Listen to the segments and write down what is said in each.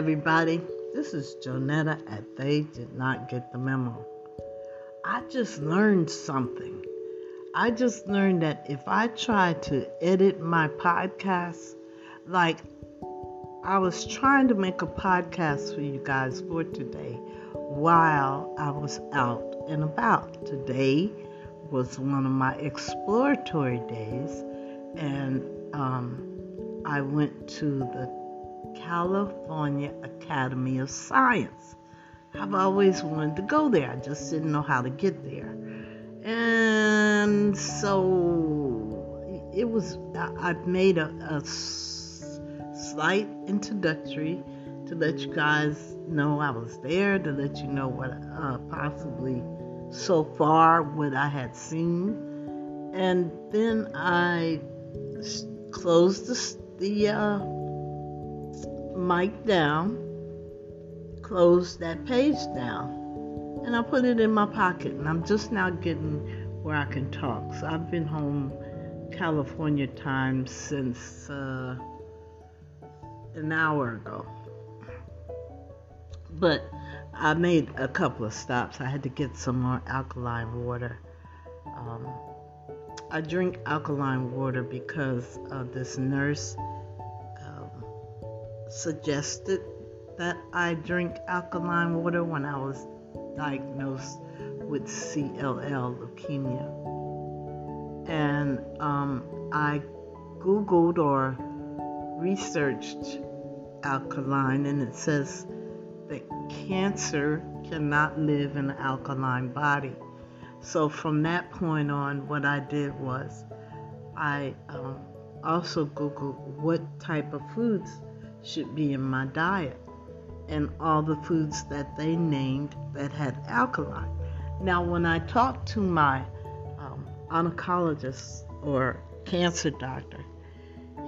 everybody. This is Jonetta at They Did Not Get the Memo. I just learned something. I just learned that if I try to edit my podcast, like I was trying to make a podcast for you guys for today while I was out and about. Today was one of my exploratory days, and um, I went to the California Academy of Science. I've always wanted to go there, I just didn't know how to get there. And so it was, I've made a, a slight introductory to let you guys know I was there, to let you know what uh, possibly so far what I had seen. And then I closed the, the uh, mic down, close that page down, and I put it in my pocket. And I'm just now getting where I can talk. So I've been home California time since uh, an hour ago. But I made a couple of stops. I had to get some more alkaline water. Um, I drink alkaline water because of this nurse suggested that I drink alkaline water when I was diagnosed with CLL leukemia. And um, I Googled or researched alkaline, and it says that cancer cannot live in an alkaline body. So from that point on, what I did was I um, also Googled what type of foods should be in my diet and all the foods that they named that had alkaline. Now, when I talked to my um, oncologist or cancer doctor,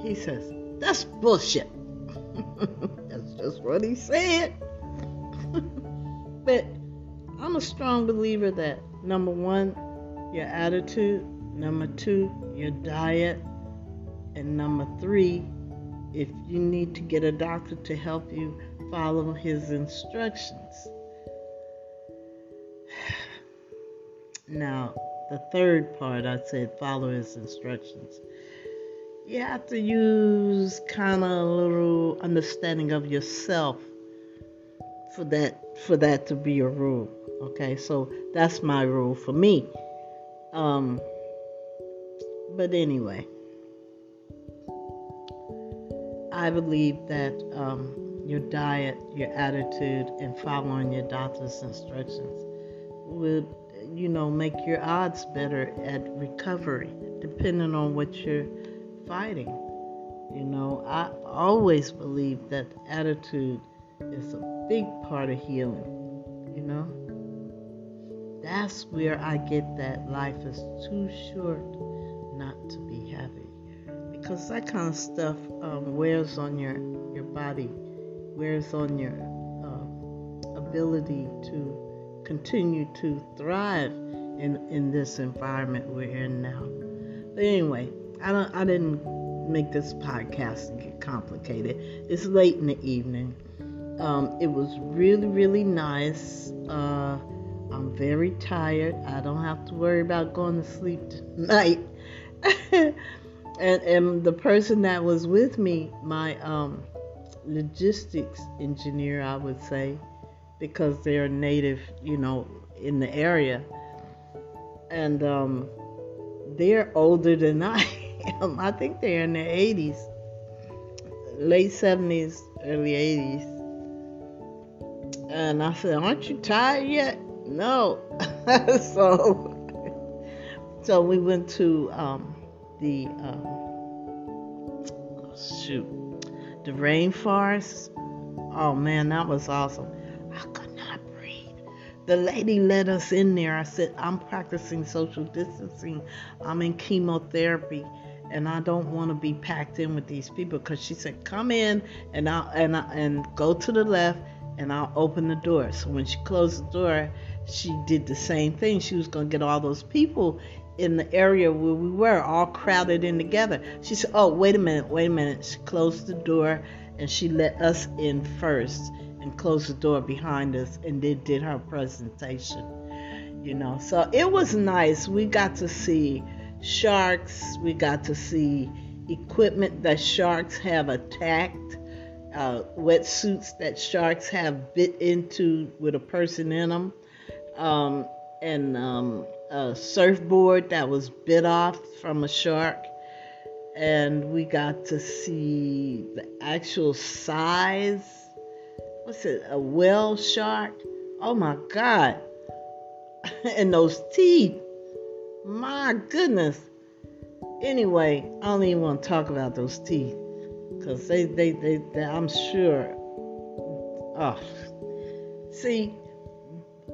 he says, That's bullshit. That's just what he said. but I'm a strong believer that number one, your attitude, number two, your diet, and number three, if you need to get a doctor to help you follow his instructions. Now, the third part I said follow his instructions. You have to use kind of a little understanding of yourself for that for that to be a rule. Okay, so that's my rule for me. Um, but anyway. I believe that um, your diet, your attitude, and following your doctor's instructions will, you know, make your odds better at recovery, depending on what you're fighting. You know, I always believe that attitude is a big part of healing. You know, that's where I get that life is too short because that kind of stuff um, wears on your your body, wears on your uh, ability to continue to thrive in in this environment we're in now. But anyway, I don't I didn't make this podcast get complicated. It's late in the evening. Um, it was really really nice. Uh, I'm very tired. I don't have to worry about going to sleep tonight. and and the person that was with me, my um, logistics engineer, I would say, because they're native, you know, in the area, and um, they're older than I am. I think they're in their 80s, late 70s, early 80s. And I said, "Aren't you tired yet?" No. so, so we went to. Um, the um, shoot the rainforest. Oh man, that was awesome. I could not breathe. The lady let us in there. I said, I'm practicing social distancing. I'm in chemotherapy and I don't want to be packed in with these people because she said, "Come in and I'll and I, and go to the left and I'll open the door." So when she closed the door, she did the same thing. She was gonna get all those people in the area where we were, all crowded in together. She said, Oh, wait a minute, wait a minute. She closed the door and she let us in first and closed the door behind us and then did her presentation. You know, so it was nice. We got to see sharks, we got to see equipment that sharks have attacked, uh, wetsuits that sharks have bit into with a person in them, um, and um, a surfboard that was bit off from a shark. And we got to see the actual size. What's it? A whale shark? Oh my God. and those teeth. My goodness. Anyway, I don't even want to talk about those teeth because they, they, they, they, I'm sure. Oh, see,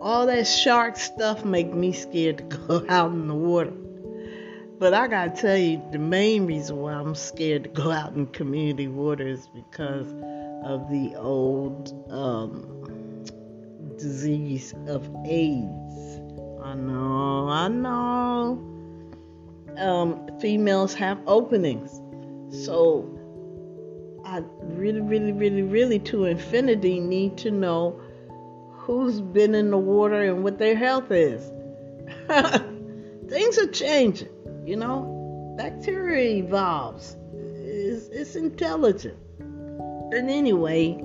all that shark stuff make me scared to go out in the water. But I gotta tell you, the main reason why I'm scared to go out in community water is because of the old um, disease of AIDS. I know, I know. Um, females have openings, so I really, really, really, really, to infinity, need to know who's been in the water and what their health is. Things are changing, you know. Bacteria evolves. It's, it's intelligent. And anyway,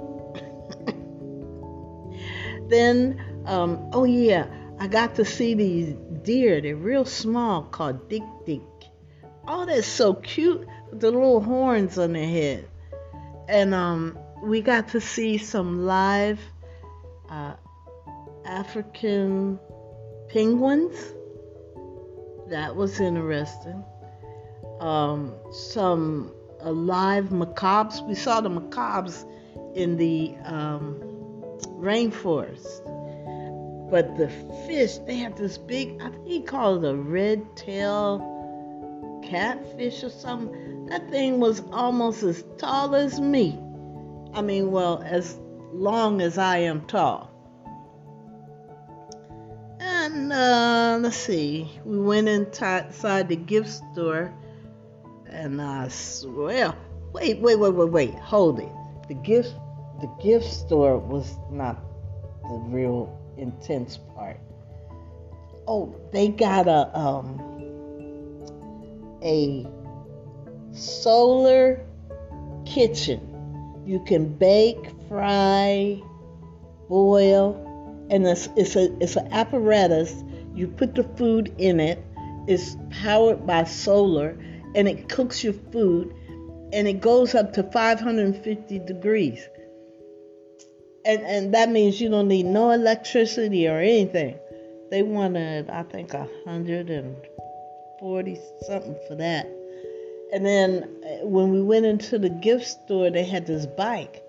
then, um, oh yeah, I got to see these deer. They're real small, called dik dik. Oh, they're so cute the little horns on their head. And um, we got to see some live uh, African penguins. That was interesting. Um, some alive macabres. We saw the macabres in the um, rainforest. But the fish, they have this big, I think he called it a red tail catfish or something. That thing was almost as tall as me. I mean, well, as long as I am tall. And uh, let's see, we went inside the gift store, and I swear, wait, wait, wait, wait, wait, hold it. The gift, the gift store was not the real intense part. Oh, they got a um a solar kitchen. You can bake, fry, boil, and it's, it's, a, it's an apparatus. You put the food in it, it's powered by solar, and it cooks your food, and it goes up to 550 degrees. And, and that means you don't need no electricity or anything. They wanted, I think, 140 something for that. And then uh, when we went into the gift store, they had this bike.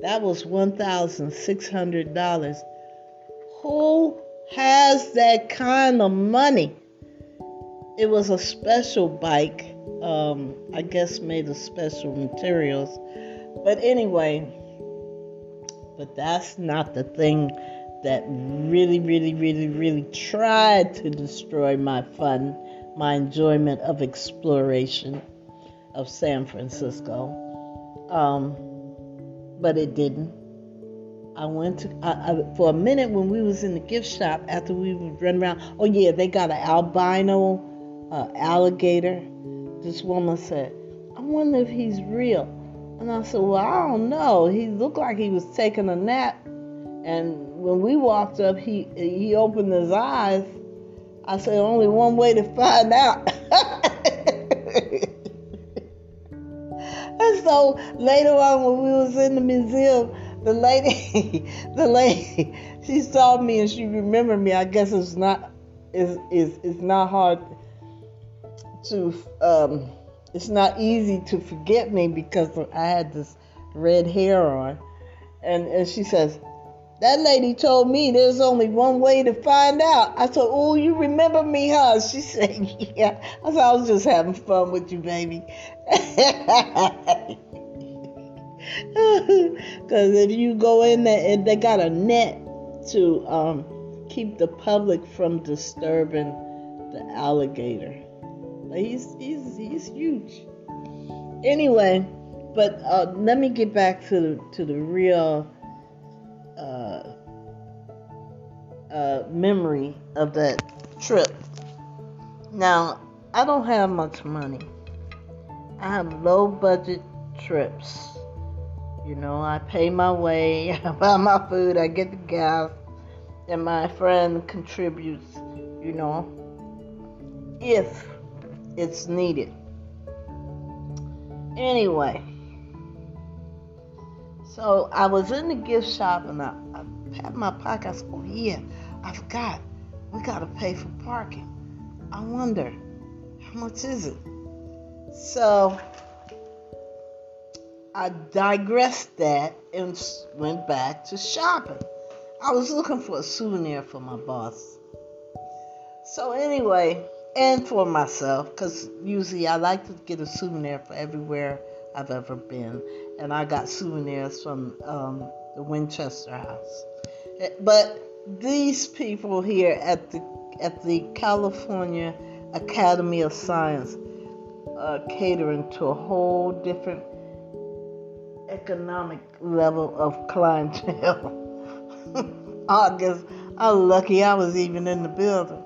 That was $1,600 who has that kind of money? It was a special bike, um, I guess made of special materials. But anyway, but that's not the thing that really, really, really, really tried to destroy my fun, my enjoyment of exploration of San Francisco. Um, but it didn't. I went to I, I, for a minute when we was in the gift shop after we would run around. Oh yeah, they got an albino uh, alligator. This woman said, "I wonder if he's real." And I said, "Well, I don't know. He looked like he was taking a nap." And when we walked up, he he opened his eyes. I said, "Only one way to find out." and so later on, when we was in the museum the lady, the lady, she saw me and she remembered me. I guess it's not, it's, it's, it's not hard to, um, it's not easy to forget me because I had this red hair on. And, and she says, that lady told me there's only one way to find out. I said, Oh, you remember me, huh? She said, Yeah. I said, I was just having fun with you, baby. Because if you go in there, they got a net to um, keep the public from disturbing the alligator. He's he's he's huge. Anyway, but uh, let me get back to the, to the real uh, uh, memory of that trip. Now, I don't have much money. I have low budget trips. You know, I pay my way, I buy my food, I get the gas, and my friend contributes, you know, if it's needed. Anyway, so I was in the gift shop and I, I had my pocket. I said, oh, yeah, I forgot. We got to pay for parking. I wonder, how much is it? So I digressed that and went back to shopping. I was looking for a souvenir for my boss. So, anyway, and for myself, because usually I like to get a souvenir for everywhere I've ever been. And I got souvenirs from um, the Winchester House. But these people here at the at the California Academy of Science uh, catering to a whole different economic level of clientele. August, I'm lucky I was even in the building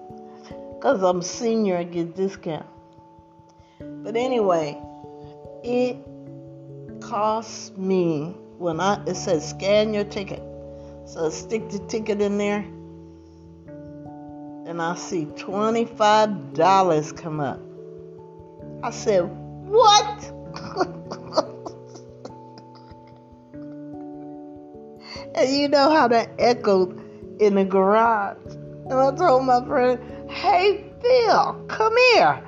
because I'm senior, I get discount. But anyway, it cost me when I it says scan your ticket. So I stick the ticket in there and I see $25 come up. I said, What? and you know how that echoed in the garage. And I told my friend, Hey, Phil, come here.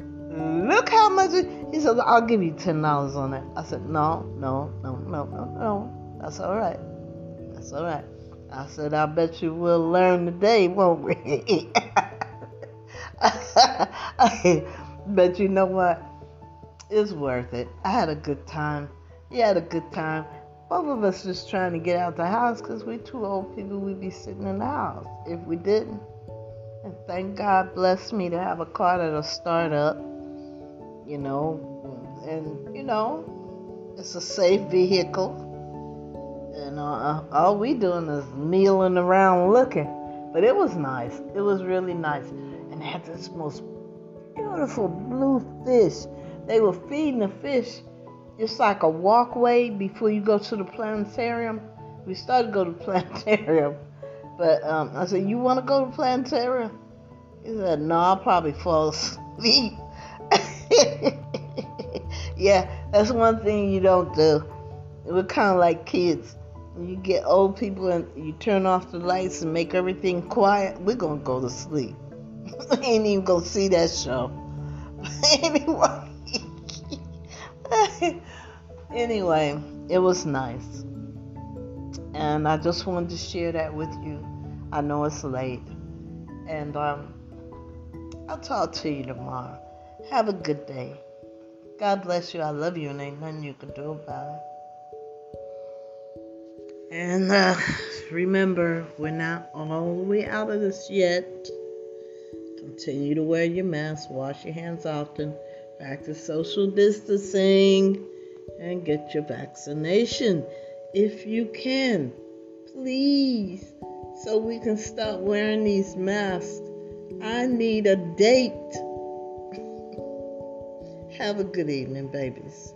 Look how much. He said, I'll give you $10 on it. I said, No, no, no, no, no, no. That's all right. That's all right. I said, I bet you we'll learn today, won't we? but you know what? It's worth it. I had a good time. You had a good time. Both of us just trying to get out the house because we two old people. We'd be sitting in the house if we didn't. And thank God blessed me to have a car that'll start up, you know, and you know, it's a safe vehicle. And uh, all we doing is kneeling around looking. But it was nice. It was really nice. And had this most beautiful blue fish. They were feeding the fish. It's like a walkway before you go to the planetarium. We started to go to planetarium but um, I said, You want to go to Planetarium? He said, No, I'll probably fall asleep. yeah, that's one thing you don't do. We're kind of like kids. You get old people and you turn off the lights and make everything quiet, we're to go to sleep. ain't even to see that show. anyway, anyway, it was nice. And I just wanted to share that with you. I know it's late. And um, I'll talk to you tomorrow. Have a good day. God bless you. I love you, and ain't nothing you can do about it. And uh, remember, we're not all the way out of this yet. Continue to wear your mask, wash your hands often, practice social distancing, and get your vaccination if you can. Please so we can stop wearing these masks. I need a date. Have a good evening, babies.